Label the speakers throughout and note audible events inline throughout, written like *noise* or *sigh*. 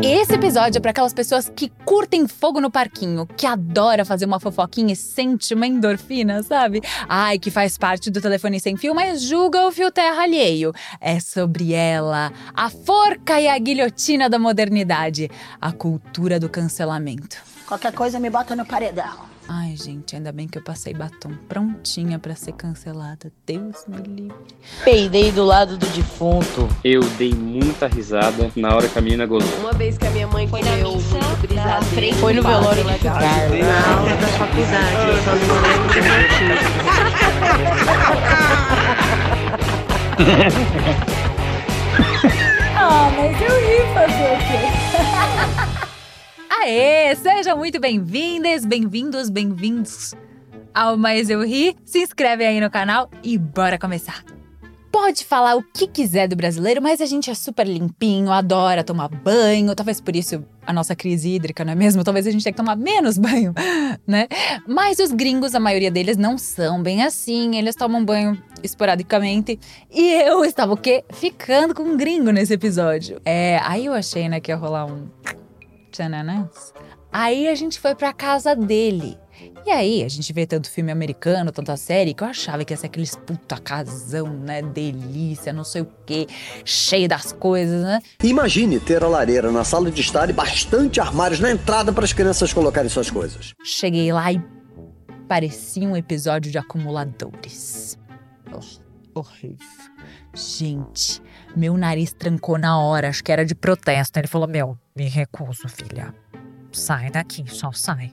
Speaker 1: Esse episódio é para aquelas pessoas que curtem fogo no parquinho, que adora fazer uma fofoquinha e sente uma endorfina, sabe? Ai, que faz parte do telefone sem fio, mas julga o fio terra alheio. É sobre ela, a forca e a guilhotina da modernidade, a cultura do cancelamento.
Speaker 2: Qualquer coisa me bota no paredão.
Speaker 1: Ai, gente, ainda bem que eu passei batom prontinha para ser cancelada. Deus me livre.
Speaker 3: Peidei do lado do defunto.
Speaker 4: Eu dei muita risada na hora que a menina gozou.
Speaker 5: Uma vez que a minha mãe foi comeu muito brisadeiro.
Speaker 3: Foi no velório do
Speaker 5: Na aula da faculdade, eu só não lembro do motivo. *laughs*
Speaker 1: Ah, mas eu ri fazer o quê? Aê! Sejam muito bem-vindas, bem-vindos, bem-vindos ao Mais Eu Ri. Se inscreve aí no canal e bora começar. Pode falar o que quiser do brasileiro, mas a gente é super limpinho, adora tomar banho. Talvez por isso a nossa crise hídrica, não é mesmo? Talvez a gente tenha que tomar menos banho, *laughs* né? Mas os gringos, a maioria deles não são bem assim. Eles tomam banho esporadicamente. E eu estava o quê? Ficando com um gringo nesse episódio. É, aí eu achei, né, que ia rolar um tchananãs. Aí a gente foi pra casa dele. E aí, a gente vê tanto filme americano, tanta série, que eu achava que ia ser aqueles puta casão, né? Delícia, não sei o quê, cheio das coisas, né?
Speaker 6: Imagine ter a lareira na sala de estar e bastante armários na entrada para as crianças colocarem suas coisas.
Speaker 1: Cheguei lá e parecia um episódio de acumuladores. Oh, horrível. Gente, meu nariz trancou na hora, acho que era de protesto. Ele falou: Meu, me recuso, filha. Sai daqui, só sai.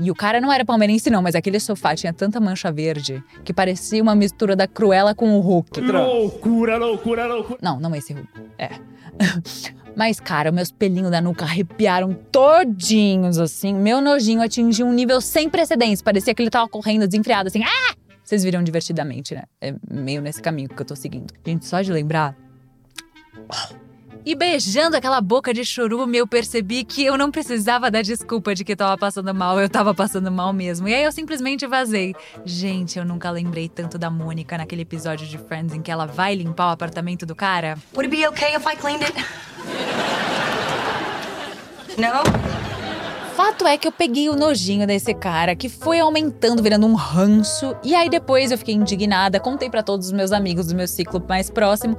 Speaker 1: E o cara não era palmeirense, não, mas aquele sofá tinha tanta mancha verde que parecia uma mistura da Cruella com o Hulk.
Speaker 7: Loucura, loucura, loucura.
Speaker 1: Não, não esse Hulk. É. *laughs* Mas, cara, meus pelinhos da nuca arrepiaram todinhos, assim. Meu nojinho atingiu um nível sem precedentes. Parecia que ele tava correndo desenfreado, assim. Ah! Vocês viram divertidamente, né? É meio nesse caminho que eu tô seguindo. Gente, só de lembrar. E beijando aquela boca de chorume, eu percebi que eu não precisava dar desculpa de que eu tava passando mal, eu tava passando mal mesmo. E aí eu simplesmente vazei. Gente, eu nunca lembrei tanto da Mônica naquele episódio de Friends em que ela vai limpar o apartamento do cara.
Speaker 8: Would it be okay if I cleaned it? No?
Speaker 1: Fato é que eu peguei o nojinho desse cara, que foi aumentando, virando um ranço. E aí depois eu fiquei indignada, contei para todos os meus amigos do meu ciclo mais próximo.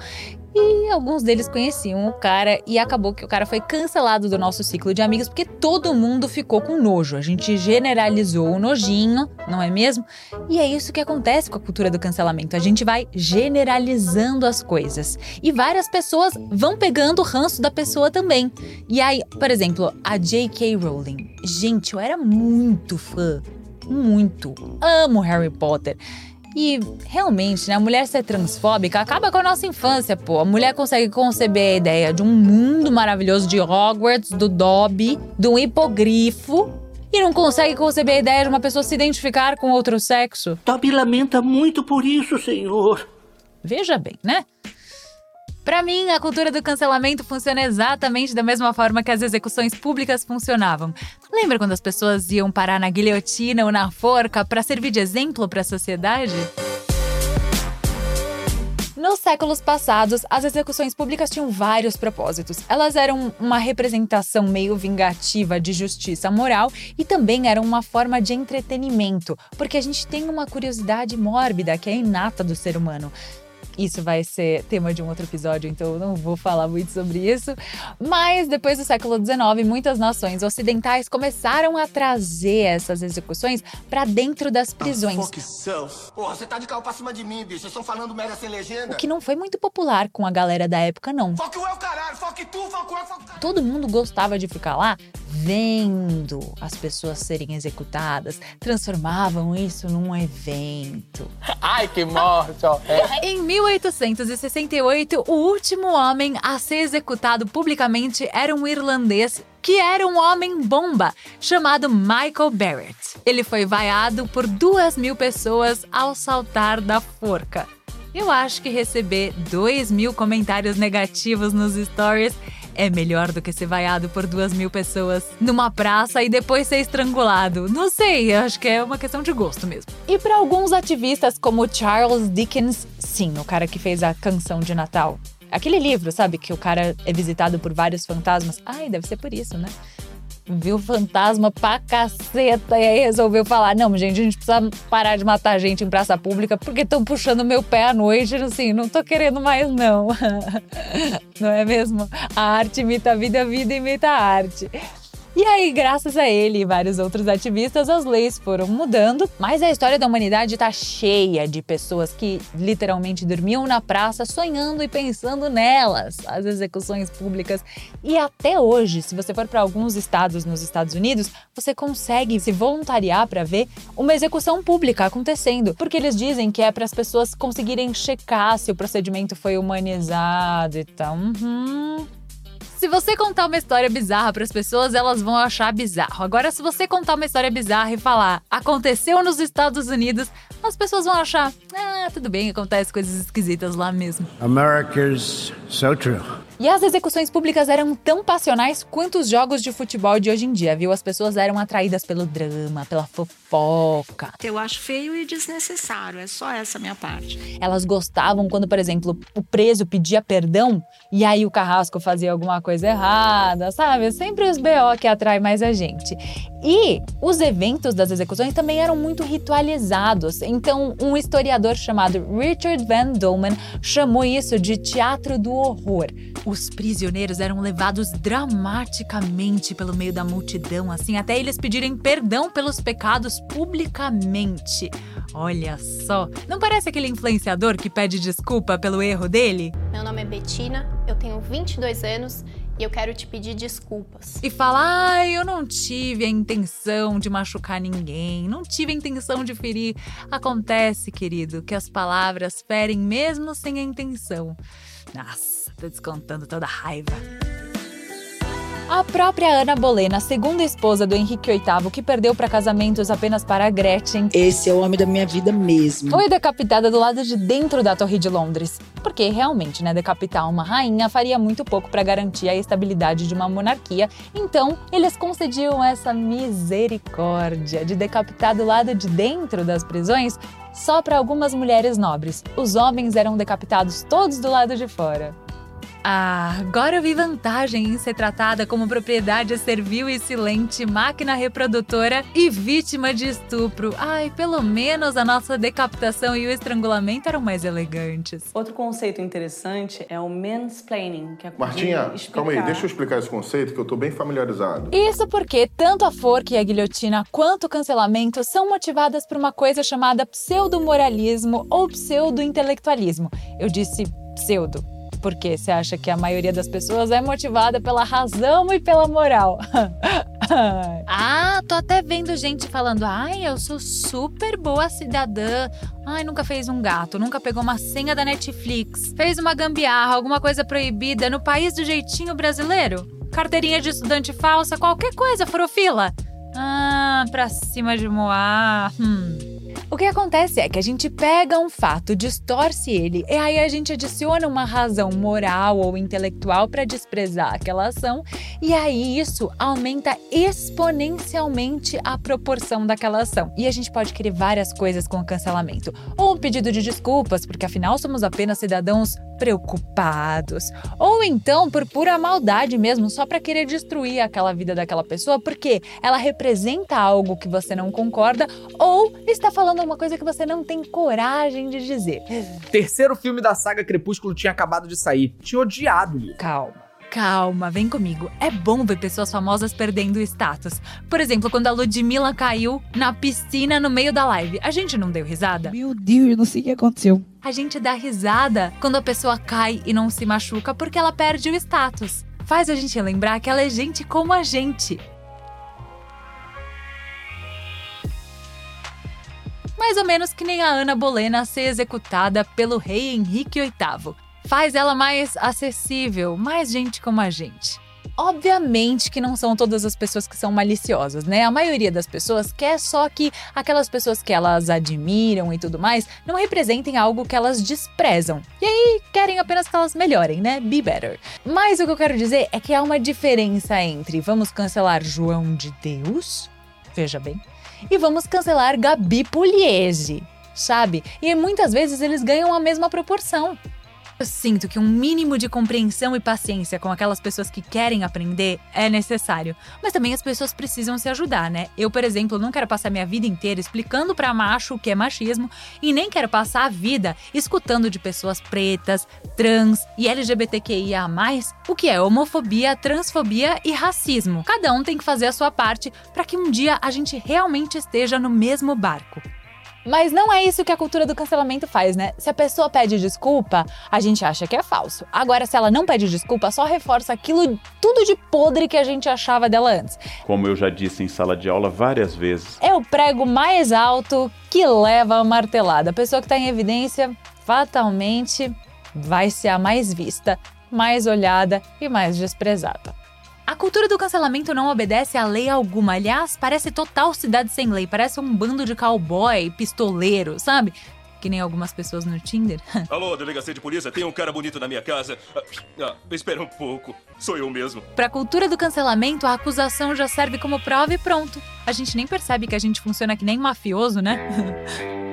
Speaker 1: E alguns deles conheciam o cara e acabou que o cara foi cancelado do nosso ciclo de amigos porque todo mundo ficou com nojo. A gente generalizou o nojinho, não é mesmo? E é isso que acontece com a cultura do cancelamento. A gente vai generalizando as coisas. E várias pessoas vão pegando o ranço da pessoa também. E aí, por exemplo, a J.K. Rowling. Gente, eu era muito fã. Muito. Amo Harry Potter. E realmente, né, a mulher ser transfóbica acaba com a nossa infância, pô. A mulher consegue conceber a ideia de um mundo maravilhoso de Hogwarts, do Dobby, de um hipogrifo. E não consegue conceber a ideia de uma pessoa se identificar com outro sexo.
Speaker 7: Toby lamenta muito por isso, senhor.
Speaker 1: Veja bem, né? Para mim, a cultura do cancelamento funciona exatamente da mesma forma que as execuções públicas funcionavam. Lembra quando as pessoas iam parar na guilhotina ou na forca para servir de exemplo para a sociedade? Nos séculos passados, as execuções públicas tinham vários propósitos. Elas eram uma representação meio vingativa de justiça moral e também eram uma forma de entretenimento, porque a gente tem uma curiosidade mórbida que é inata do ser humano. Isso vai ser tema de um outro episódio, então eu não vou falar muito sobre isso. Mas depois do século XIX, muitas nações ocidentais começaram a trazer essas execuções para dentro das prisões.
Speaker 9: Porra, você tá de carro pra cima de mim, bicho. Vocês estão falando merda sem legenda?
Speaker 1: O que não foi muito popular com a galera da época, não.
Speaker 9: Foque o eu, caralho. Foque tu, eu, caralho.
Speaker 1: Todo mundo gostava de ficar lá vendo as pessoas serem executadas, transformavam isso num evento.
Speaker 3: Ai, que morte. É.
Speaker 1: Em 1868, o último homem a ser executado publicamente era um irlandês que era um homem bomba, chamado Michael Barrett. Ele foi vaiado por duas mil pessoas ao saltar da forca. Eu acho que receber dois mil comentários negativos nos stories é melhor do que ser vaiado por duas mil pessoas numa praça e depois ser estrangulado. Não sei, acho que é uma questão de gosto mesmo. E para alguns ativistas como Charles Dickens, sim, o cara que fez a canção de Natal, Aquele livro, sabe, que o cara é visitado por vários fantasmas. Ai, deve ser por isso, né? Viu fantasma pra caceta e aí resolveu falar: não, gente, a gente precisa parar de matar gente em praça pública porque estão puxando meu pé à noite. Assim, não tô querendo mais, não. *laughs* não é mesmo? A arte imita a vida, a vida imita a arte. E aí, graças a ele e vários outros ativistas, as leis foram mudando, mas a história da humanidade está cheia de pessoas que literalmente dormiam na praça sonhando e pensando nelas, as execuções públicas. E até hoje, se você for para alguns estados nos Estados Unidos, você consegue se voluntariar para ver uma execução pública acontecendo, porque eles dizem que é para as pessoas conseguirem checar se o procedimento foi humanizado e tal. Uhum. Se você contar uma história bizarra para as pessoas, elas vão achar bizarro. Agora, se você contar uma história bizarra e falar aconteceu nos Estados Unidos, as pessoas vão achar, ah, tudo bem, acontece coisas esquisitas lá mesmo.
Speaker 7: America's so true.
Speaker 1: E as execuções públicas eram tão passionais quanto os jogos de futebol de hoje em dia, viu? As pessoas eram atraídas pelo drama, pela fofoca.
Speaker 8: Eu acho feio e desnecessário, é só essa minha parte.
Speaker 1: Elas gostavam quando, por exemplo, o preso pedia perdão e aí o carrasco fazia alguma coisa errada, sabe? Sempre os BO que atrai mais a gente. E os eventos das execuções também eram muito ritualizados. Então, um historiador chamado Richard Van Dolman chamou isso de teatro do horror. Os prisioneiros eram levados dramaticamente pelo meio da multidão, assim, até eles pedirem perdão pelos pecados publicamente. Olha só, não parece aquele influenciador que pede desculpa pelo erro dele?
Speaker 10: Meu nome é Betina, eu tenho 22 anos e eu quero te pedir desculpas.
Speaker 1: E fala: ai, eu não tive a intenção de machucar ninguém, não tive a intenção de ferir. Acontece, querido, que as palavras ferem mesmo sem a intenção. Nossa, tô descontando toda a raiva. A própria Ana Bolena, segunda esposa do Henrique VIII, que perdeu para casamentos apenas para Gretchen.
Speaker 11: Esse é o homem da minha vida mesmo.
Speaker 1: Foi decapitada do lado de dentro da Torre de Londres. Porque realmente, né, decapitar uma rainha faria muito pouco para garantir a estabilidade de uma monarquia. Então, eles concediam essa misericórdia de decapitar do lado de dentro das prisões só para algumas mulheres nobres. Os homens eram decapitados todos do lado de fora. Ah, agora eu vi vantagem em ser tratada como propriedade servil e silente, máquina reprodutora e vítima de estupro. Ai, pelo menos a nossa decapitação e o estrangulamento eram mais elegantes.
Speaker 12: Outro conceito interessante é o mansplaining, que é
Speaker 13: Martinha,
Speaker 12: explicar...
Speaker 13: calma aí, deixa eu explicar esse conceito que eu tô bem familiarizado.
Speaker 1: Isso porque tanto a forca e a guilhotina quanto o cancelamento são motivadas por uma coisa chamada pseudo-moralismo ou pseudo-intelectualismo. Eu disse pseudo porque você acha que a maioria das pessoas é motivada pela razão e pela moral. *laughs* ah, tô até vendo gente falando: ai, eu sou super boa cidadã. Ai, nunca fez um gato, nunca pegou uma senha da Netflix, fez uma gambiarra, alguma coisa proibida no país do jeitinho brasileiro? Carteirinha de estudante falsa, qualquer coisa, furofila. Ah, pra cima de Moá. Hum. O que acontece é que a gente pega um fato, distorce ele, e aí a gente adiciona uma razão moral ou intelectual para desprezar aquela ação, e aí isso aumenta exponencialmente a proporção daquela ação. E a gente pode querer várias coisas com o cancelamento. Ou um pedido de desculpas, porque afinal somos apenas cidadãos preocupados. Ou então por pura maldade mesmo, só para querer destruir aquela vida daquela pessoa, porque ela representa algo que você não concorda ou está falando uma coisa que você não tem coragem de dizer.
Speaker 14: Terceiro filme da saga Crepúsculo tinha acabado de sair. Tinha odiado.
Speaker 1: Calma. Calma, vem comigo. É bom ver pessoas famosas perdendo status. Por exemplo, quando a Ludmilla caiu na piscina no meio da live. A gente não deu risada?
Speaker 11: Meu Deus, não sei o que aconteceu.
Speaker 1: A gente dá risada quando a pessoa cai e não se machuca porque ela perde o status. Faz a gente lembrar que ela é gente como a gente. Mais ou menos que nem a Ana Bolena ser executada pelo rei Henrique VIII faz ela mais acessível, mais gente como a gente. Obviamente que não são todas as pessoas que são maliciosas, né? A maioria das pessoas quer só que aquelas pessoas que elas admiram e tudo mais não representem algo que elas desprezam. E aí querem apenas que elas melhorem, né? Be better. Mas o que eu quero dizer é que há uma diferença entre vamos cancelar João de Deus, veja bem, e vamos cancelar Gabi Pugliese, sabe? E muitas vezes eles ganham a mesma proporção. Eu sinto que um mínimo de compreensão e paciência com aquelas pessoas que querem aprender é necessário. Mas também as pessoas precisam se ajudar, né? Eu, por exemplo, não quero passar minha vida inteira explicando pra macho o que é machismo e nem quero passar a vida escutando de pessoas pretas, trans e LGBTQIA+, o que é homofobia, transfobia e racismo. Cada um tem que fazer a sua parte para que um dia a gente realmente esteja no mesmo barco. Mas não é isso que a cultura do cancelamento faz, né? Se a pessoa pede desculpa, a gente acha que é falso. Agora, se ela não pede desculpa, só reforça aquilo tudo de podre que a gente achava dela antes.
Speaker 15: Como eu já disse em sala de aula várias vezes.
Speaker 1: É o prego mais alto que leva a martelada. A pessoa que está em evidência, fatalmente, vai ser a mais vista, mais olhada e mais desprezada. A cultura do cancelamento não obedece a lei alguma. Aliás, parece total cidade sem lei. Parece um bando de cowboy, pistoleiro, sabe? Que nem algumas pessoas no Tinder. *laughs*
Speaker 16: Alô, delegacia de polícia, tem um cara bonito na minha casa. Ah, ah, espera um pouco, sou eu mesmo.
Speaker 1: Pra cultura do cancelamento, a acusação já serve como prova e pronto. A gente nem percebe que a gente funciona que nem mafioso, né? *laughs*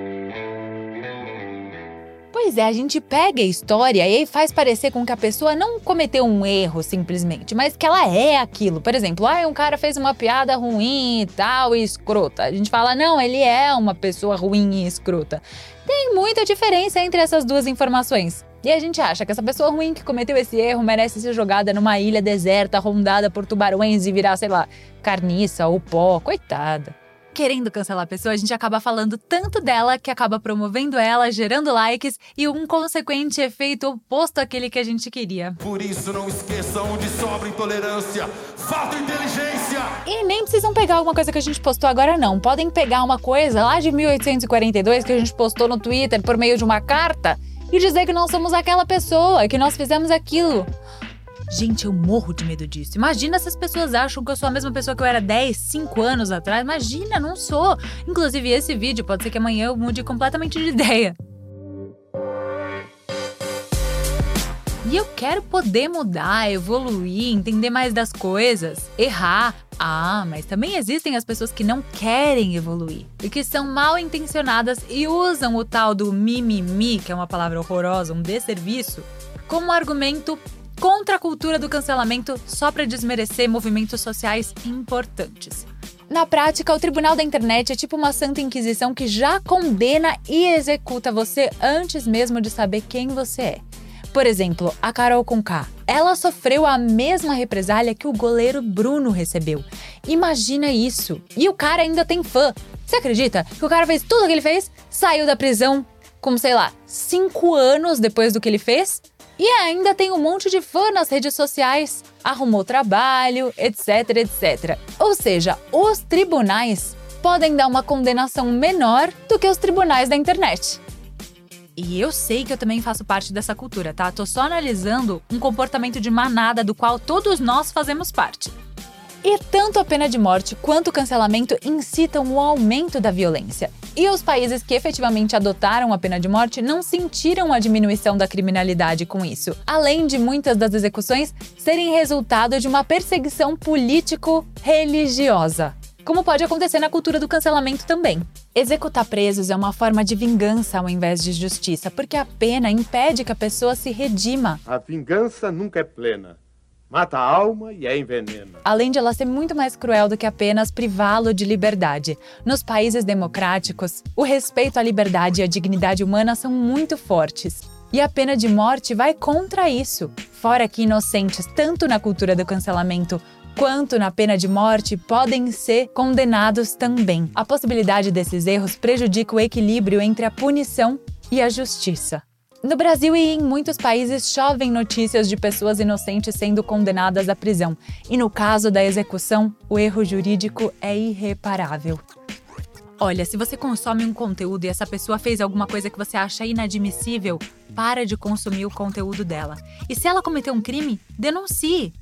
Speaker 1: Pois é, a gente pega a história e faz parecer com que a pessoa não cometeu um erro simplesmente, mas que ela é aquilo. Por exemplo, ah, um cara fez uma piada ruim e tal, e escrota. A gente fala, não, ele é uma pessoa ruim e escrota. Tem muita diferença entre essas duas informações. E a gente acha que essa pessoa ruim que cometeu esse erro merece ser jogada numa ilha deserta, rondada por tubarões e virar, sei lá, carniça ou pó. Coitada querendo cancelar a pessoa, a gente acaba falando tanto dela que acaba promovendo ela, gerando likes e um consequente efeito oposto àquele que a gente queria.
Speaker 16: Por isso não esqueçam onde sobra intolerância, falta inteligência.
Speaker 1: E nem precisam pegar alguma coisa que a gente postou agora não. Podem pegar uma coisa lá de 1842 que a gente postou no Twitter por meio de uma carta e dizer que nós somos aquela pessoa, que nós fizemos aquilo. Gente, eu morro de medo disso. Imagina se as pessoas acham que eu sou a mesma pessoa que eu era 10, 5 anos atrás. Imagina, não sou. Inclusive, esse vídeo pode ser que amanhã eu mude completamente de ideia. E eu quero poder mudar, evoluir, entender mais das coisas, errar. Ah, mas também existem as pessoas que não querem evoluir e que são mal intencionadas e usam o tal do mimimi, que é uma palavra horrorosa, um desserviço, como argumento contra a cultura do cancelamento só para desmerecer movimentos sociais importantes. Na prática, o Tribunal da Internet é tipo uma santa inquisição que já condena e executa você antes mesmo de saber quem você é. Por exemplo, a Carol Conká. Ela sofreu a mesma represália que o goleiro Bruno recebeu. Imagina isso. E o cara ainda tem fã. Você acredita que o cara fez tudo o que ele fez, saiu da prisão com, sei lá, cinco anos depois do que ele fez? E ainda tem um monte de fã nas redes sociais, arrumou trabalho, etc, etc. Ou seja, os tribunais podem dar uma condenação menor do que os tribunais da internet. E eu sei que eu também faço parte dessa cultura, tá? Tô só analisando um comportamento de manada do qual todos nós fazemos parte. E tanto a pena de morte quanto o cancelamento incitam o aumento da violência. E os países que efetivamente adotaram a pena de morte não sentiram a diminuição da criminalidade com isso, além de muitas das execuções serem resultado de uma perseguição político-religiosa. Como pode acontecer na cultura do cancelamento também. Executar presos é uma forma de vingança ao invés de justiça, porque a pena impede que a pessoa se redima.
Speaker 17: A vingança nunca é plena. Mata a alma e a envenena.
Speaker 1: Além de ela ser muito mais cruel do que apenas privá-lo de liberdade. Nos países democráticos, o respeito à liberdade e à dignidade humana são muito fortes. E a pena de morte vai contra isso. Fora que inocentes, tanto na cultura do cancelamento quanto na pena de morte, podem ser condenados também. A possibilidade desses erros prejudica o equilíbrio entre a punição e a justiça. No Brasil e em muitos países chovem notícias de pessoas inocentes sendo condenadas à prisão. E no caso da execução, o erro jurídico é irreparável. Olha, se você consome um conteúdo e essa pessoa fez alguma coisa que você acha inadmissível, para de consumir o conteúdo dela. E se ela cometeu um crime, denuncie.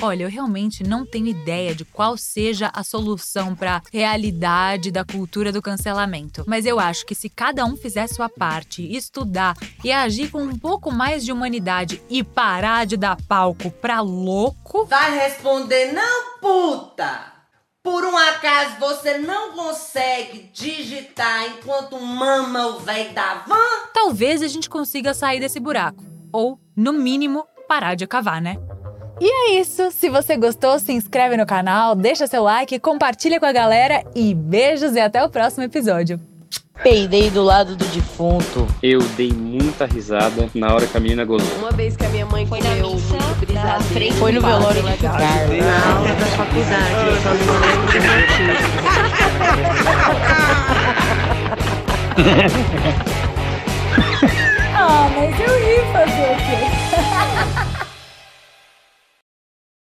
Speaker 1: Olha, eu realmente não tenho ideia de qual seja a solução para a realidade da cultura do cancelamento, mas eu acho que se cada um fizer sua parte, estudar e agir com um pouco mais de humanidade e parar de dar palco pra louco.
Speaker 18: Vai responder, não, puta! Por um acaso você não consegue digitar enquanto mama o velho da van?
Speaker 1: Talvez a gente consiga sair desse buraco. ou, no mínimo, parar de cavar, né? E é isso. Se você gostou, se inscreve no canal, deixa seu like, compartilha com a galera e beijos e até o próximo episódio.
Speaker 3: Peidei do lado do defunto.
Speaker 4: Eu dei muita risada na hora que a menina gozou.
Speaker 5: Uma vez que a minha mãe foi comeu muito brisadeiro.
Speaker 3: Foi no velório de. Carlos.
Speaker 5: Na aula da faculdade, eu só não lembro do motivo. *laughs*
Speaker 1: ah, mas eu ri fazer o quê?